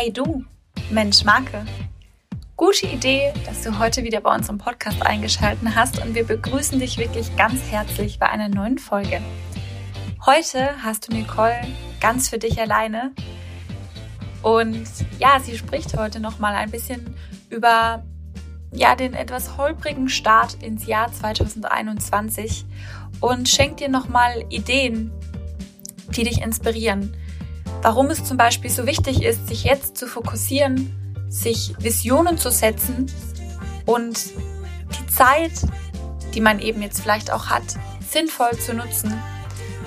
Hey du, Mensch Marke. Gute Idee, dass du heute wieder bei uns im Podcast eingeschaltet hast und wir begrüßen dich wirklich ganz herzlich bei einer neuen Folge. Heute hast du Nicole ganz für dich alleine und ja, sie spricht heute noch mal ein bisschen über ja, den etwas holprigen Start ins Jahr 2021 und schenkt dir noch mal Ideen, die dich inspirieren warum es zum Beispiel so wichtig ist, sich jetzt zu fokussieren, sich Visionen zu setzen und die Zeit, die man eben jetzt vielleicht auch hat, sinnvoll zu nutzen.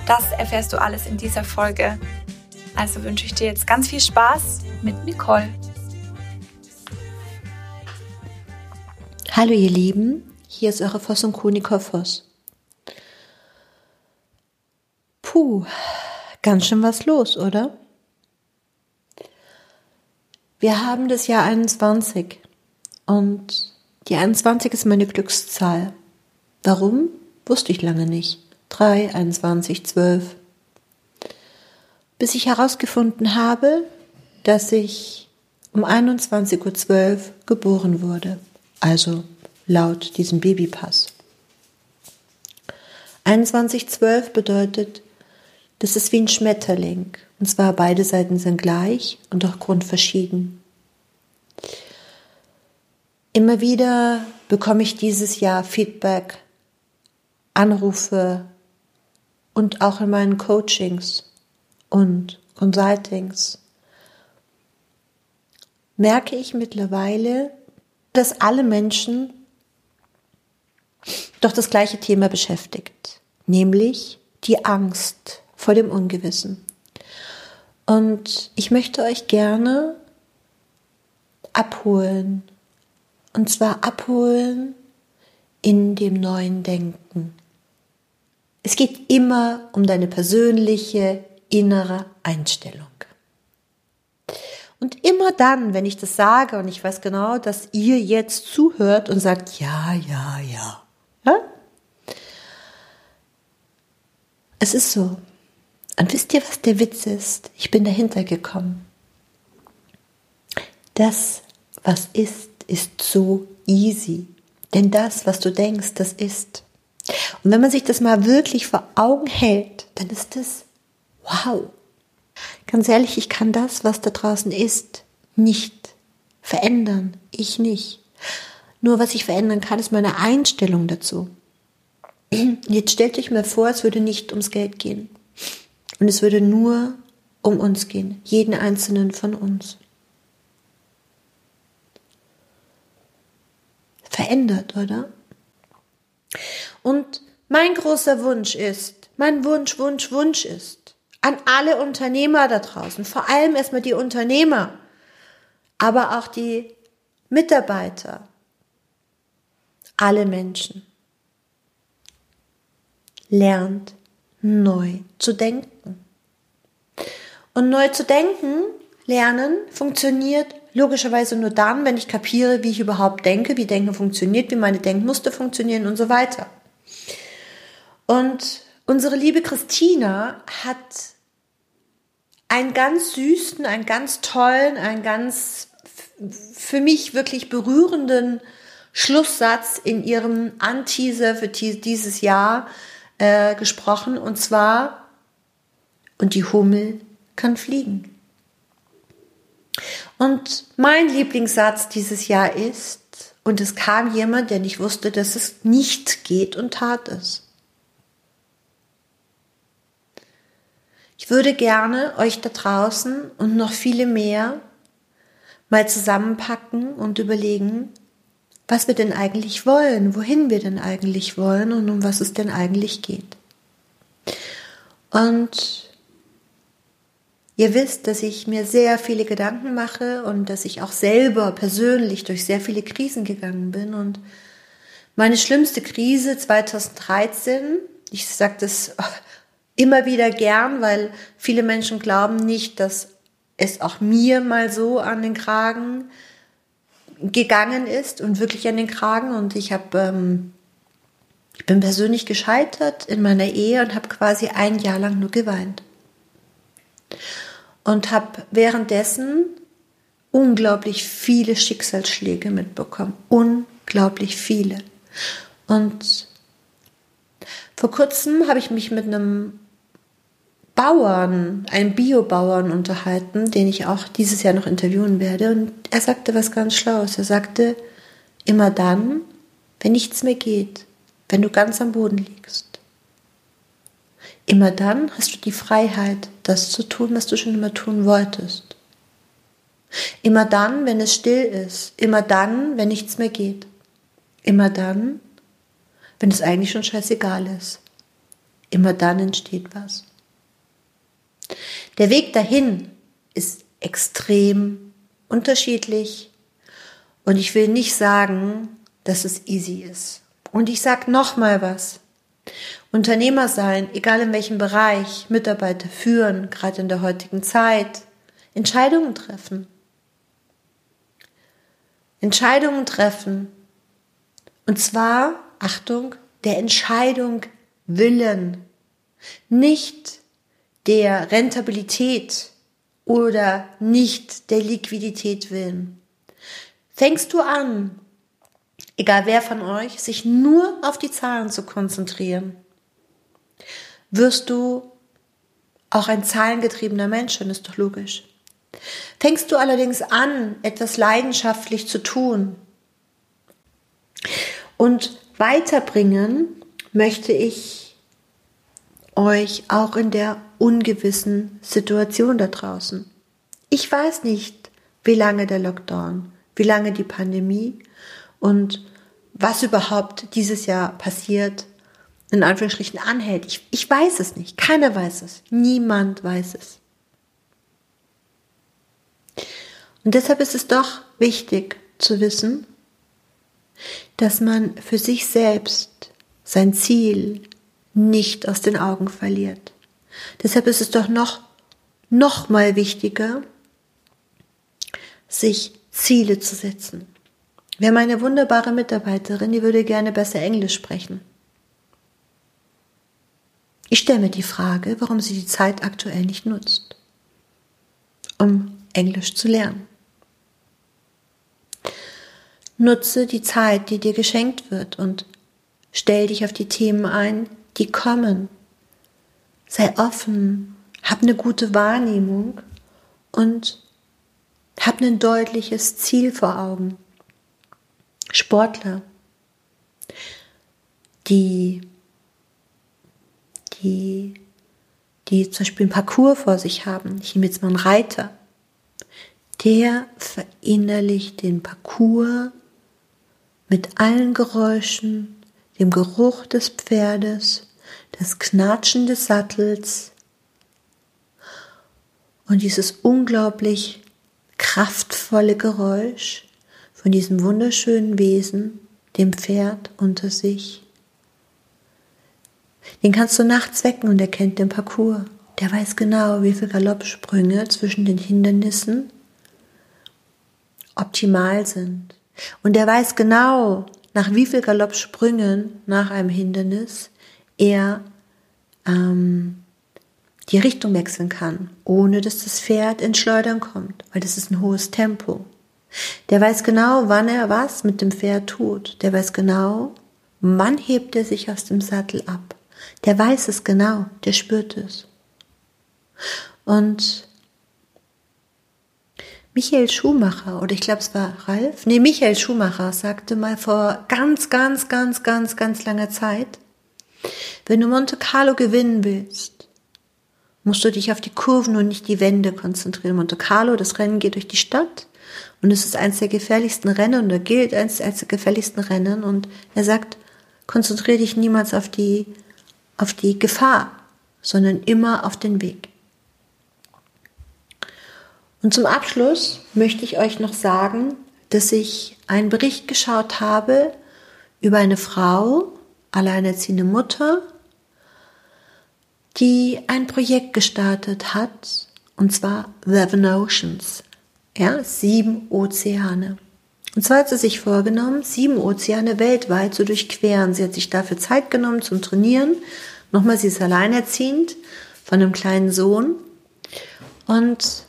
Das erfährst du alles in dieser Folge. Also wünsche ich dir jetzt ganz viel Spaß mit Nicole. Hallo ihr Lieben, hier ist eure Voss und Co. Voss. Puh, ganz schön was los, oder? Wir haben das Jahr 21 und die 21 ist meine Glückszahl. Warum? Wusste ich lange nicht. 3, 21, 12. Bis ich herausgefunden habe, dass ich um 21.12 Uhr geboren wurde. Also laut diesem Babypass. 21.12 bedeutet, das ist wie ein Schmetterling. Und zwar beide Seiten sind gleich und auch grundverschieden. Immer wieder bekomme ich dieses Jahr Feedback, Anrufe und auch in meinen Coachings und Consultings merke ich mittlerweile, dass alle Menschen doch das gleiche Thema beschäftigt, nämlich die Angst vor dem Ungewissen. Und ich möchte euch gerne abholen. Und zwar abholen in dem neuen Denken. Es geht immer um deine persönliche innere Einstellung. Und immer dann, wenn ich das sage und ich weiß genau, dass ihr jetzt zuhört und sagt, ja, ja, ja. ja? Es ist so. Und wisst ihr, was der Witz ist? Ich bin dahinter gekommen. Das, was ist, ist so easy. Denn das, was du denkst, das ist. Und wenn man sich das mal wirklich vor Augen hält, dann ist es wow. Ganz ehrlich, ich kann das, was da draußen ist, nicht verändern. Ich nicht. Nur was ich verändern kann, ist meine Einstellung dazu. Jetzt stellt euch mal vor, es würde nicht ums Geld gehen. Und es würde nur um uns gehen, jeden einzelnen von uns. Verändert, oder? Und mein großer Wunsch ist, mein Wunsch, Wunsch, Wunsch ist, an alle Unternehmer da draußen, vor allem erstmal die Unternehmer, aber auch die Mitarbeiter, alle Menschen. Lernt neu zu denken. Und neu zu denken, lernen, funktioniert logischerweise nur dann, wenn ich kapiere, wie ich überhaupt denke, wie Denken funktioniert, wie meine Denkmuster funktionieren und so weiter. Und unsere liebe Christina hat einen ganz süßen, einen ganz tollen, einen ganz für mich wirklich berührenden Schlusssatz in ihrem Anteaser für dieses Jahr äh, gesprochen und zwar, und die Hummel kann fliegen. Und mein Lieblingssatz dieses Jahr ist, und es kam jemand, der nicht wusste, dass es nicht geht und tat es. Ich würde gerne euch da draußen und noch viele mehr mal zusammenpacken und überlegen, was wir denn eigentlich wollen, wohin wir denn eigentlich wollen und um was es denn eigentlich geht. Und ihr wisst, dass ich mir sehr viele Gedanken mache und dass ich auch selber persönlich durch sehr viele Krisen gegangen bin. Und meine schlimmste Krise 2013, ich sage das immer wieder gern, weil viele Menschen glauben nicht, dass es auch mir mal so an den Kragen gegangen ist und wirklich an den Kragen. Und ich habe, ähm, ich bin persönlich gescheitert in meiner Ehe und habe quasi ein Jahr lang nur geweint. Und habe währenddessen unglaublich viele Schicksalsschläge mitbekommen. Unglaublich viele. Und vor kurzem habe ich mich mit einem Bauern, einem Biobauern unterhalten, den ich auch dieses Jahr noch interviewen werde. Und er sagte was ganz Schlaues. Er sagte, immer dann, wenn nichts mehr geht, wenn du ganz am Boden liegst. Immer dann hast du die Freiheit, das zu tun, was du schon immer tun wolltest. Immer dann, wenn es still ist. Immer dann, wenn nichts mehr geht. Immer dann, wenn es eigentlich schon scheißegal ist. Immer dann entsteht was. Der Weg dahin ist extrem unterschiedlich und ich will nicht sagen, dass es easy ist. Und ich sag noch mal was. Unternehmer sein, egal in welchem Bereich, Mitarbeiter führen, gerade in der heutigen Zeit, Entscheidungen treffen. Entscheidungen treffen. Und zwar, Achtung, der Entscheidung willen. Nicht der Rentabilität oder nicht der Liquidität willen. Fängst du an, egal wer von euch, sich nur auf die Zahlen zu konzentrieren, wirst du auch ein zahlengetriebener Mensch sein, ist doch logisch. Fängst du allerdings an, etwas leidenschaftlich zu tun und weiterbringen, möchte ich euch auch in der ungewissen Situation da draußen. Ich weiß nicht, wie lange der Lockdown, wie lange die Pandemie und was überhaupt dieses Jahr passiert, in Anführungsstrichen anhält. Ich, ich weiß es nicht. Keiner weiß es. Niemand weiß es. Und deshalb ist es doch wichtig zu wissen, dass man für sich selbst sein Ziel nicht aus den Augen verliert. Deshalb ist es doch noch, noch mal wichtiger, sich Ziele zu setzen. Wir haben eine wunderbare Mitarbeiterin, die würde gerne besser Englisch sprechen. Ich stelle mir die Frage, warum sie die Zeit aktuell nicht nutzt, um Englisch zu lernen. Nutze die Zeit, die dir geschenkt wird und stell dich auf die Themen ein, die kommen sei offen, hab eine gute Wahrnehmung und hab ein deutliches Ziel vor Augen. Sportler, die, die, die zum Beispiel einen Parcours vor sich haben, ich nehme jetzt mal einen Reiter, der verinnerlicht den Parcours mit allen Geräuschen, dem Geruch des Pferdes, das Knatschen des Sattels. Und dieses unglaublich kraftvolle Geräusch von diesem wunderschönen Wesen, dem Pferd unter sich. Den kannst du nachts wecken und er kennt den Parcours. Der weiß genau, wie viele Galoppsprünge zwischen den Hindernissen optimal sind. Und er weiß genau, nach wie viel Galoppsprüngen nach einem Hindernis er ähm, die Richtung wechseln kann, ohne dass das Pferd ins Schleudern kommt, weil das ist ein hohes Tempo. Der weiß genau, wann er was mit dem Pferd tut. Der weiß genau, wann hebt er sich aus dem Sattel ab. Der weiß es genau, der spürt es. Und Michael Schumacher, oder ich glaube es war Ralf, nee, Michael Schumacher sagte mal vor ganz, ganz, ganz, ganz, ganz langer Zeit, wenn du Monte Carlo gewinnen willst, musst du dich auf die Kurven und nicht die Wände konzentrieren. Monte Carlo, das Rennen geht durch die Stadt und es ist eines der gefährlichsten Rennen und er gilt als eines der gefährlichsten Rennen und er sagt, konzentriere dich niemals auf die, auf die Gefahr, sondern immer auf den Weg. Und zum Abschluss möchte ich euch noch sagen, dass ich einen Bericht geschaut habe über eine Frau, alleinerziehende Mutter, die ein Projekt gestartet hat, und zwar Seven Oceans. Ja, sieben Ozeane. Und zwar hat sie sich vorgenommen, sieben Ozeane weltweit zu durchqueren. Sie hat sich dafür Zeit genommen zum Trainieren. Nochmal, sie ist alleinerziehend von einem kleinen Sohn. Und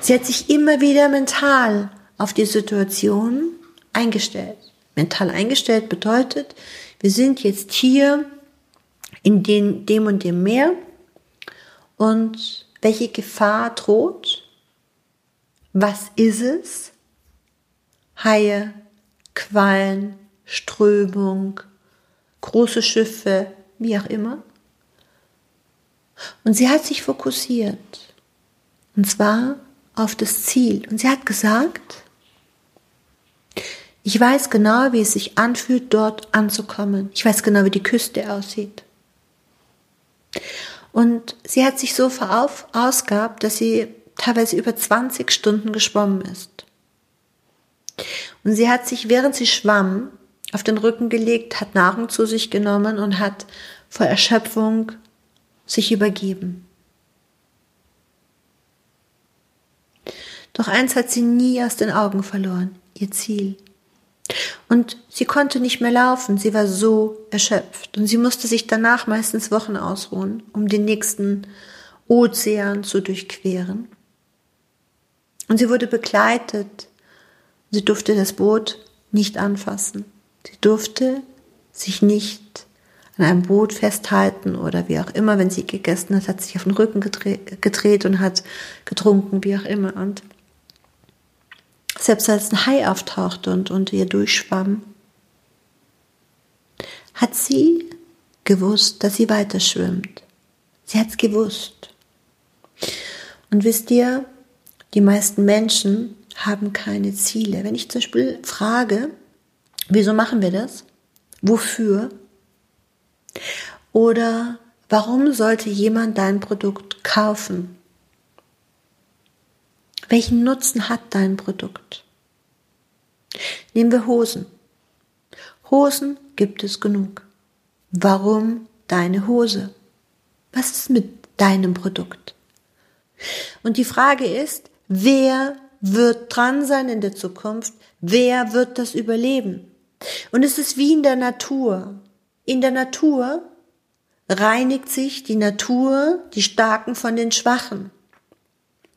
Sie hat sich immer wieder mental auf die Situation eingestellt. Mental eingestellt bedeutet, wir sind jetzt hier in den, dem und dem Meer und welche Gefahr droht? Was ist es? Haie, Quallen, Strömung, große Schiffe, wie auch immer. Und sie hat sich fokussiert. Und zwar auf das Ziel. Und sie hat gesagt, ich weiß genau, wie es sich anfühlt, dort anzukommen. Ich weiß genau, wie die Küste aussieht. Und sie hat sich so verausgabt, dass sie teilweise über 20 Stunden geschwommen ist. Und sie hat sich, während sie schwamm, auf den Rücken gelegt, hat Nahrung zu sich genommen und hat vor Erschöpfung sich übergeben. Doch eins hat sie nie aus den Augen verloren, ihr Ziel. Und sie konnte nicht mehr laufen, sie war so erschöpft und sie musste sich danach meistens Wochen ausruhen, um den nächsten Ozean zu durchqueren. Und sie wurde begleitet. Sie durfte das Boot nicht anfassen. Sie durfte sich nicht an einem Boot festhalten oder wie auch immer, wenn sie gegessen hat, hat sich auf den Rücken gedreht und hat getrunken, wie auch immer. Und selbst als ein Hai auftauchte und unter ihr durchschwamm, hat sie gewusst, dass sie weiter schwimmt. Sie hat es gewusst. Und wisst ihr, die meisten Menschen haben keine Ziele. Wenn ich zum Beispiel frage, wieso machen wir das? Wofür? Oder warum sollte jemand dein Produkt kaufen? Welchen Nutzen hat dein Produkt? Nehmen wir Hosen. Hosen gibt es genug. Warum deine Hose? Was ist mit deinem Produkt? Und die Frage ist, wer wird dran sein in der Zukunft? Wer wird das überleben? Und es ist wie in der Natur. In der Natur reinigt sich die Natur die Starken von den Schwachen.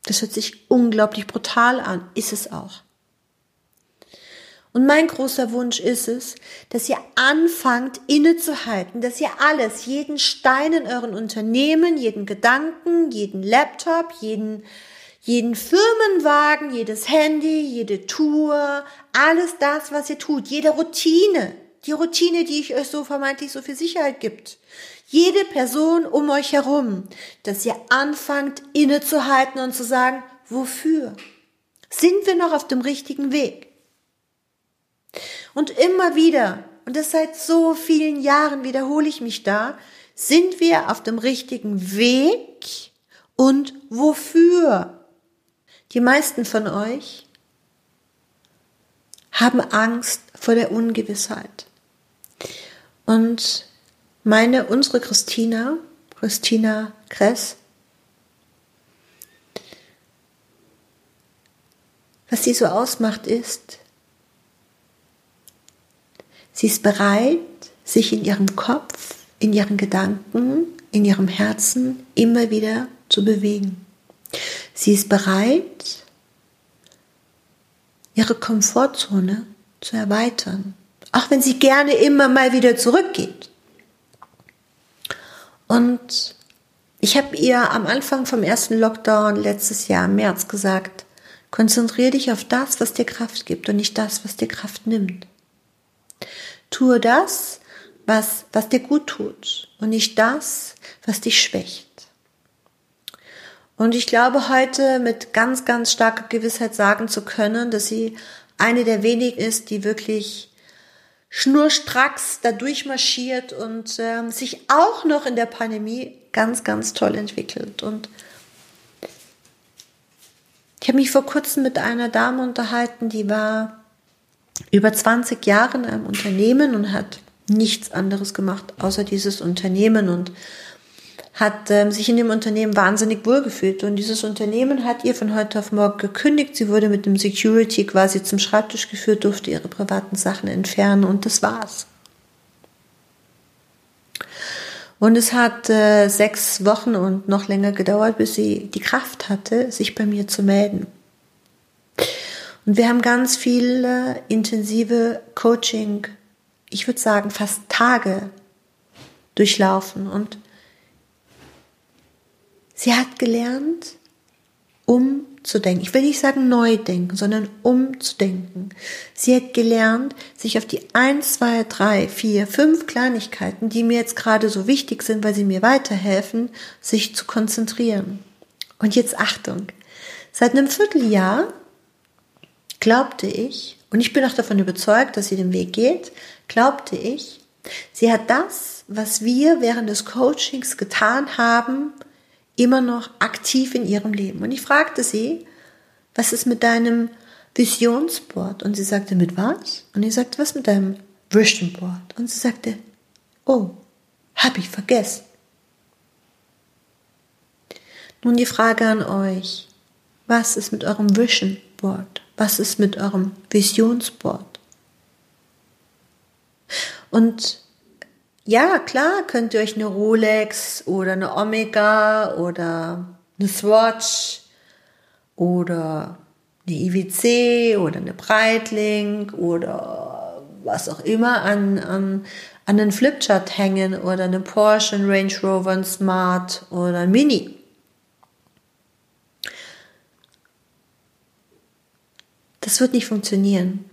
Das hört sich unglaublich brutal an, ist es auch. Und mein großer Wunsch ist es, dass ihr anfangt innezuhalten, dass ihr alles, jeden Stein in euren Unternehmen, jeden Gedanken, jeden Laptop, jeden, jeden Firmenwagen, jedes Handy, jede Tour, alles das, was ihr tut, jede Routine, die Routine, die ich euch so vermeintlich so viel Sicherheit gibt, jede Person um euch herum, dass ihr anfangt innezuhalten und zu sagen, wofür? Sind wir noch auf dem richtigen Weg? Und immer wieder, und das seit so vielen Jahren wiederhole ich mich da, sind wir auf dem richtigen Weg und wofür? Die meisten von euch haben Angst vor der Ungewissheit. Und meine, unsere Christina, Christina Kress, was sie so ausmacht, ist, sie ist bereit, sich in ihrem Kopf, in ihren Gedanken, in ihrem Herzen immer wieder zu bewegen. Sie ist bereit, ihre Komfortzone zu erweitern, auch wenn sie gerne immer mal wieder zurückgeht. Und ich habe ihr am Anfang vom ersten Lockdown letztes Jahr im März gesagt, konzentriere dich auf das, was dir Kraft gibt und nicht das, was dir Kraft nimmt. Tue das, was, was dir gut tut und nicht das, was dich schwächt. Und ich glaube heute mit ganz, ganz starker Gewissheit sagen zu können, dass sie eine der wenigen ist, die wirklich schnurstracks da durchmarschiert und ähm, sich auch noch in der Pandemie ganz, ganz toll entwickelt. Und ich habe mich vor kurzem mit einer Dame unterhalten, die war über 20 Jahre in einem Unternehmen und hat nichts anderes gemacht, außer dieses Unternehmen und hat ähm, sich in dem Unternehmen wahnsinnig wohlgefühlt. Und dieses Unternehmen hat ihr von heute auf morgen gekündigt. Sie wurde mit dem Security quasi zum Schreibtisch geführt, durfte ihre privaten Sachen entfernen und das war's. Und es hat äh, sechs Wochen und noch länger gedauert, bis sie die Kraft hatte, sich bei mir zu melden. Und wir haben ganz viele intensive Coaching, ich würde sagen fast Tage durchlaufen. Und sie hat gelernt, umzudenken. Ich will nicht sagen neu denken, sondern umzudenken. Sie hat gelernt, sich auf die eins, zwei, drei, vier, fünf Kleinigkeiten, die mir jetzt gerade so wichtig sind, weil sie mir weiterhelfen, sich zu konzentrieren. Und jetzt Achtung. Seit einem Vierteljahr glaubte ich, und ich bin auch davon überzeugt, dass sie den Weg geht, glaubte ich, sie hat das, was wir während des Coachings getan haben, immer noch aktiv in ihrem Leben. Und ich fragte sie, was ist mit deinem Visionsboard? Und sie sagte, mit was? Und ich sagte, was mit deinem Vision? Und sie sagte, oh, hab ich vergessen. Nun die Frage an euch, was ist mit eurem Vision? Was ist mit eurem Visionsboard? Und ja, klar, könnt ihr euch eine Rolex oder eine Omega oder eine Swatch oder eine IWC oder eine Breitling oder was auch immer an, an, an einen Flipchart hängen oder eine Porsche, ein Range Rover, ein Smart oder ein Mini. Das wird nicht funktionieren.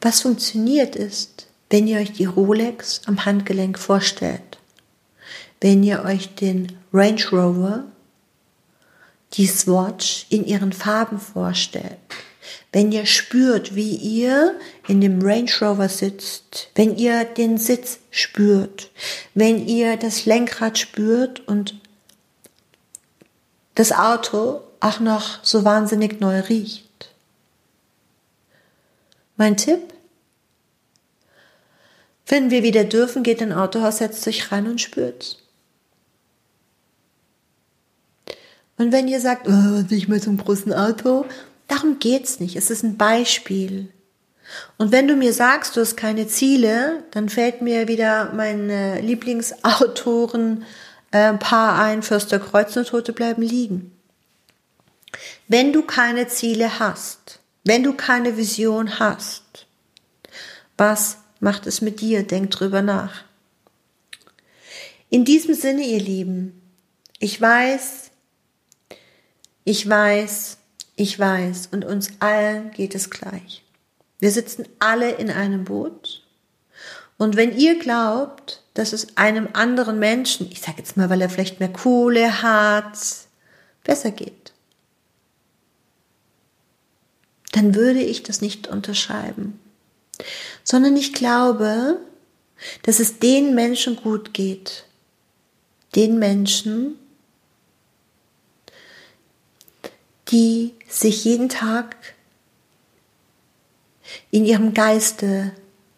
Was funktioniert ist, wenn ihr euch die Rolex am Handgelenk vorstellt, wenn ihr euch den Range Rover, die Swatch in ihren Farben vorstellt, wenn ihr spürt, wie ihr in dem Range Rover sitzt, wenn ihr den Sitz spürt, wenn ihr das Lenkrad spürt und das Auto auch noch so wahnsinnig neu riecht. Mein Tipp, wenn wir wieder dürfen, geht ein Autohaus, setzt sich rein und spürt. Und wenn ihr sagt, oh, ich mit so einem großen Auto, darum geht's nicht. Es ist ein Beispiel. Und wenn du mir sagst, du hast keine Ziele, dann fällt mir wieder mein Lieblingsautoren äh, Paar ein, Förster Kreuz und Tote bleiben liegen. Wenn du keine Ziele hast, wenn du keine Vision hast, was macht es mit dir, denk drüber nach. In diesem Sinne, ihr Lieben, ich weiß, ich weiß, ich weiß und uns allen geht es gleich. Wir sitzen alle in einem Boot und wenn ihr glaubt, dass es einem anderen Menschen, ich sage jetzt mal, weil er vielleicht mehr Kohle hat, besser geht, dann würde ich das nicht unterschreiben sondern ich glaube, dass es den Menschen gut geht, den Menschen, die sich jeden Tag in ihrem Geiste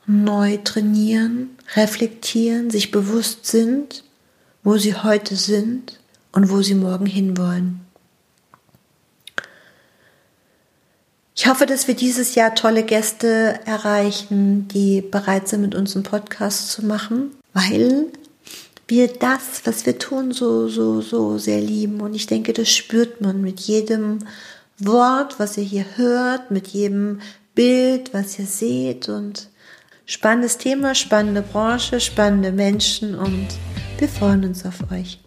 neu trainieren, reflektieren, sich bewusst sind, wo sie heute sind und wo sie morgen hinwollen. Ich hoffe, dass wir dieses Jahr tolle Gäste erreichen, die bereit sind, mit uns einen Podcast zu machen, weil wir das, was wir tun, so, so, so sehr lieben. Und ich denke, das spürt man mit jedem Wort, was ihr hier hört, mit jedem Bild, was ihr seht. Und spannendes Thema, spannende Branche, spannende Menschen und wir freuen uns auf euch.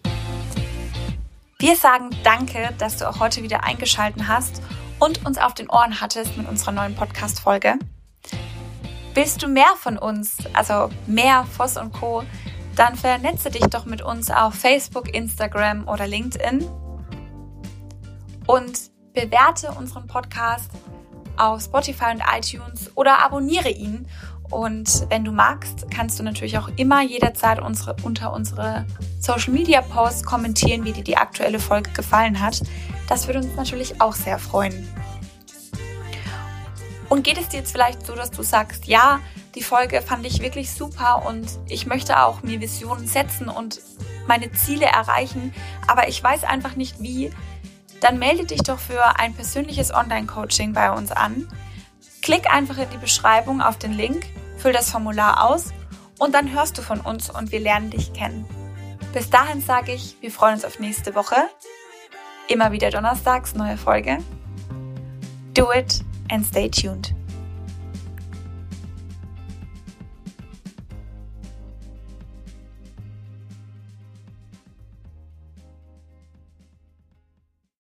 Wir sagen danke, dass du auch heute wieder eingeschaltet hast und uns auf den Ohren hattest mit unserer neuen Podcast-Folge. Willst du mehr von uns, also mehr Voss und Co., dann vernetze dich doch mit uns auf Facebook, Instagram oder LinkedIn und bewerte unseren Podcast auf Spotify und iTunes oder abonniere ihn. Und wenn du magst, kannst du natürlich auch immer jederzeit unsere, unter unsere Social Media Posts kommentieren, wie dir die aktuelle Folge gefallen hat. Das würde uns natürlich auch sehr freuen. Und geht es dir jetzt vielleicht so, dass du sagst, ja, die Folge fand ich wirklich super und ich möchte auch mir Visionen setzen und meine Ziele erreichen, aber ich weiß einfach nicht wie, dann melde dich doch für ein persönliches Online-Coaching bei uns an. Klick einfach in die Beschreibung auf den Link, füll das Formular aus und dann hörst du von uns und wir lernen dich kennen. Bis dahin sage ich, wir freuen uns auf nächste Woche. Immer wieder donnerstags neue Folge. Do it and stay tuned.